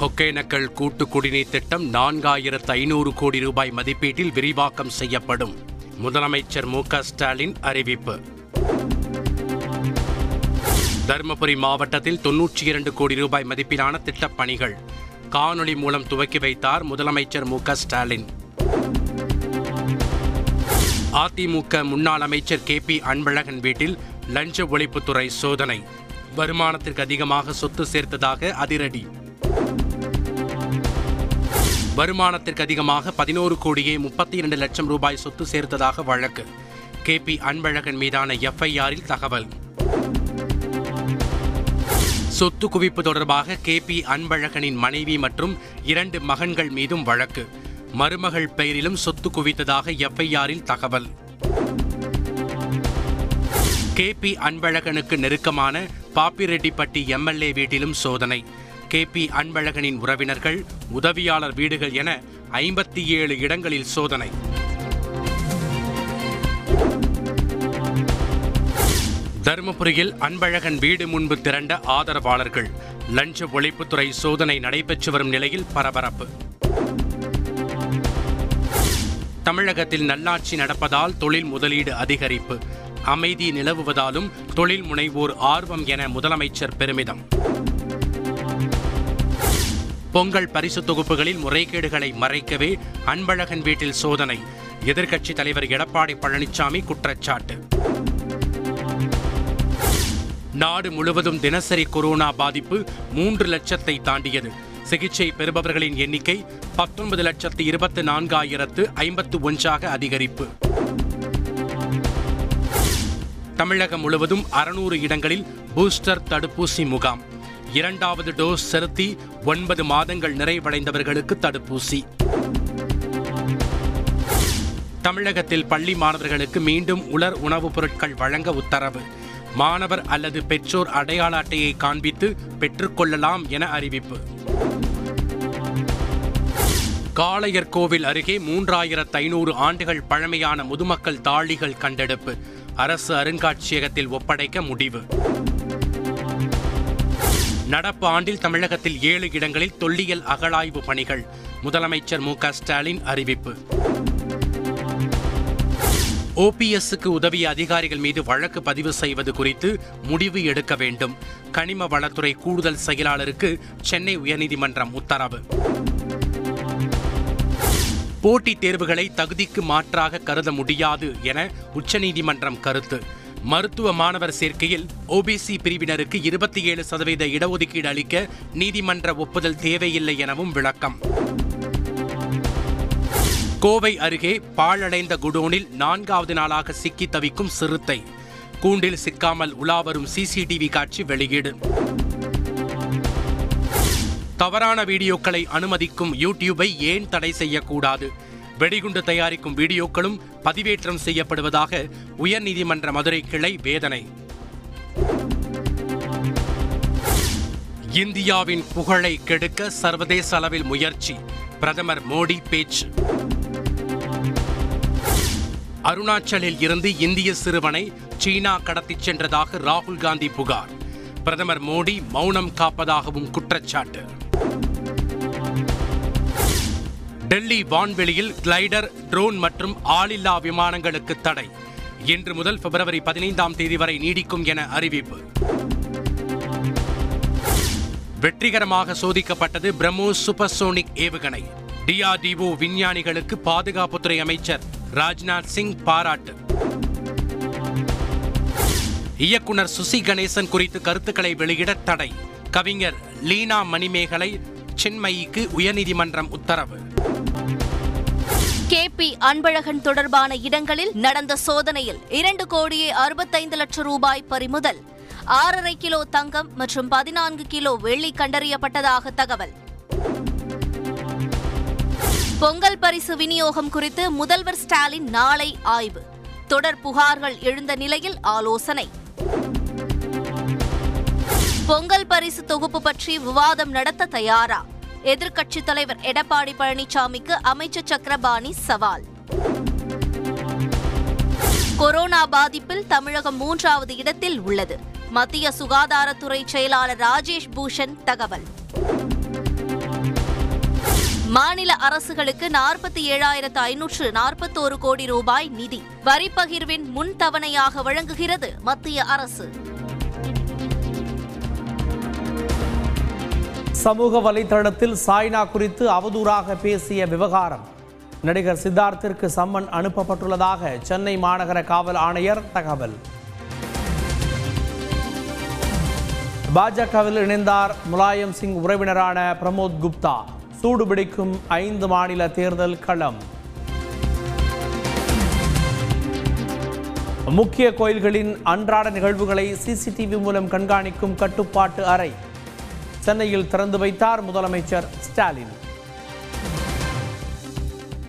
ஒகேனக்கல் கூட்டு குடிநீர் திட்டம் நான்காயிரத்து ஐநூறு கோடி ரூபாய் மதிப்பீட்டில் விரிவாக்கம் செய்யப்படும். முதலமைச்சர் மு ஸ்டாலின் அறிவிப்பு. தருமபுரி மாவட்டத்தில் தொன்னூற்றி இரண்டு கோடி ரூபாய் மதிப்பிலான திட்டப் பணிகள். காணொளி மூலம் துவக்கி வைத்தார் முதலமைச்சர் மு ஸ்டாலின். அதிமுக முன்னாள் அமைச்சர் கே பி அன்பழகன் வீட்டில் லஞ்ச ஒழிப்புத்துறை சோதனை. வருமானத்திற்கு அதிகமாக சொத்து சேர்த்ததாக அதிரடி. வருமானத்திற்கு அதிகமாக பதினோரு கோடியே முப்பத்தி இரண்டு லட்சம் ரூபாய் சொத்து சேர்த்ததாக வழக்கு. கே பி அன்பழகன் மீதான எஃப்ஐஆரில் தகவல். சொத்து குவிப்பு தொடர்பாக கே பி அன்பழகனின் மனைவி மற்றும் இரண்டு மகன்கள் மீதும் வழக்கு. மருமகள் பெயரிலும் சொத்து குவித்ததாக எஃப்ஐஆரில் தகவல். கே பி அன்பழகனுக்கு நெருக்கமான பாப்பிரெட்டிப்பட்டி எம்எல்ஏ வீட்டிலும் சோதனை. கே பி அன்பழகனின் உறவினர்கள் உதவியாளர் வீடுகள் என ஐம்பத்தி ஏழு இடங்களில் சோதனை. தருமபுரியில் அன்பழகன் வீடு முன்பு திரண்ட ஆதரவாளர்கள் லஞ்ச ஒழிப்புத்துறை சோதனை நடைபெற்று வரும் நிலையில் பரபரப்பு. தமிழகத்தில் நல்லாட்சி நடப்பதால் தொழில் முதலீடு அதிகரிப்பு. அமைதி நிலவுவதாலும் தொழில் முனைவோர் ஆர்வம் என முதலமைச்சர் பெருமிதம். பொங்கல் பரிசு தொகுப்புகளில் முறைகேடுகளை மறைக்கவே அன்பழகன் வீட்டில் சோதனை. எதிர்க்கட்சித் தலைவர் எடப்பாடி பழனிசாமி குற்றச்சாட்டு. நாடு முழுவதும் தினசரி கொரோனா பாதிப்பு மூன்று லட்சத்தை தாண்டியது. சிகிச்சை பெறுபவர்களின் எண்ணிக்கை பத்தொன்பது லட்சத்து இருபத்து நான்காயிரத்து ஐம்பத்து ஒன்றாக அதிகரிப்பு. தமிழகம் முழுவதும் அறுநூறு இடங்களில் பூஸ்டர் தடுப்பூசி முகாம். இரண்டாவது டோஸ் செலுத்தி ஒன்பது மாதங்கள் நிறைவடைந்தவர்களுக்கு தடுப்பூசி. தமிழகத்தில் பள்ளி மாணவர்களுக்கு மீண்டும் உலர் உணவுப் பொருட்கள் வழங்க உத்தரவு. மாணவர் அல்லது பெற்றோர் அடையாள அட்டையை காண்பித்து பெற்றுக்கொள்ளலாம் என அறிவிப்பு. காளையர் கோவில் அருகே மூன்றாயிரத்து ஐநூறு ஆண்டுகள் பழமையான முதுமக்கள் தாழிகள் கண்டெடுப்பு. அரசு அருங்காட்சியகத்தில் ஒப்படைக்க முடிவு. நடப்பு ஆண்டில் தமிழகத்தில் ஏழு இடங்களில் தொல்லியல் அகழாய்வு பணிகள். முதலமைச்சர் மு க ஸ்டாலின் அறிவிப்பு. ஓபிஎஸ்க்கு உதவிய அதிகாரிகள் மீது வழக்கு பதிவு செய்வது குறித்து முடிவு எடுக்க வேண்டும். கனிம வளத்துறை கூடுதல் செயலாளருக்கு சென்னை உயர்நீதிமன்றம் உத்தரவு. போட்டித் தேர்வுகளை தகுதிக்கு மாற்றாக கருத முடியாது என உச்சநீதிமன்றம் கருத்து. மருத்துவ மாணவர் சேர்க்கையில் ஓபிசி பிரிவினருக்கு இருபத்தி ஏழு சதவீத இடஒதுக்கீடு அளிக்க நீதிமன்ற ஒப்புதல் தேவையில்லை எனவும் விளக்கம். கோவை அருகே பாழடைந்த குடோனில் நான்காவது நாளாக சிக்கி தவிக்கும் சிறுத்தை. கூண்டில் சிக்காமல் உலாவரும் சிசிடிவி காட்சி வெளியீடு. தவறான வீடியோக்களை அனுமதிக்கும் யூடியூபை ஏன் தடை செய்யக்கூடாது? வெடிகுண்டு தயாரிக்கும் வீடியோக்களும் பதிவேற்றம் செய்யப்படுவதாக உயர்நீதிமன்ற மதுரை கிளை வேதனை. இந்தியாவின் புகழை கெடுக்க சர்வதேச அளவில் முயற்சி. பிரதமர் மோடி பேச்சு. அருணாச்சலில் இருந்து இந்திய சிறுவனை சீனா கடத்திச் சென்றதாக ராகுல் காந்தி புகார். பிரதமர் மோடி மௌனம் காப்பதாகவும் குற்றச்சாட்டு. டெல்லி வான்வெளியில் கிளைடர் ட்ரோன் மற்றும் ஆளில்லா விமானங்களுக்கு தடை. இன்று முதல் பிப்ரவரி பதினைந்தாம் தேதி வரை நீடிக்கும் என அறிவிப்பு. வெற்றிகரமாக சோதிக்கப்பட்டது பிரம்மோஸ் சூப்பர்சோனிக் ஏவுகணை. டிஆர்டிஓ விஞ்ஞானிகளுக்கு பாதுகாப்புத்துறை அமைச்சர் ராஜ்நாத் சிங் பாராட்டு. இயக்குனர் சுசி கணேசன் குறித்து கருத்துக்களை வெளியிட தடை. கவிஞர் லீனா மணிமேகலை சென்மயிக்கு உயர்நீதிமன்றம் உத்தரவு. கே பி அன்பழகன் தொடர்பான இடங்களில் நடந்த சோதனையில் இரண்டு கோடியே அறுபத்தைந்து லட்சம் ரூபாய் பறிமுதல் ஆறரை கிலோ தங்கம் மற்றும் பதினான்கு கிலோ வெள்ளி கண்டறியப்பட்டதாக தகவல். பொங்கல் பரிசு விநியோகம் குறித்து முதல்வர் ஸ்டாலின் நாளை ஆய்வு. தொடர் புகார்கள் எழுந்த நிலையில் ஆலோசனை. பொங்கல் பரிசு தொகுப்பு பற்றி விவாதம் நடத்த தயாரா? எதிர்க்கட்சித் தலைவர் எடப்பாடி பழனிசாமிக்கு அமைச்சர் சக்கரபாணி சவால். கொரோனா பாதிப்பில் தமிழகம் மூன்றாவது இடத்தில் உள்ளது. மத்திய சுகாதாரத்துறை செயலாளர் ராஜேஷ் பூஷன் தகவல். மாநில அரசுகளுக்கு நாற்பத்தி ஏழாயிரத்து ஐநூற்று நாற்பத்தோரு கோடி ரூபாய் நிதி. வரி பகிர்வின் முன் தவணையாக வழங்குகிறது மத்திய அரசு. சமூக வலைதளத்தில் சாய்னா குறித்து அவதூறாக பேசிய விவகாரம். நடிகர் சித்தார்த்திற்கு சம்மன் அனுப்பப்பட்டுள்ளதாக சென்னை மாநகர காவல் ஆணையர் தகவல். பாஜகவில் இணைந்தார் முலாயம் சிங் உறவினரான பிரமோத் குப்தா. சூடுபிடிக்கும் ஐந்து மாநில தேர்தல் களம். முக்கிய கோயில்களின் அன்றாட நிகழ்வுகளை சிசிடிவி மூலம் கண்காணிக்கும் கட்டுப்பாட்டு அறை. சென்னையில் திறந்து வைத்தார் முதலமைச்சர் ஸ்டாலின்.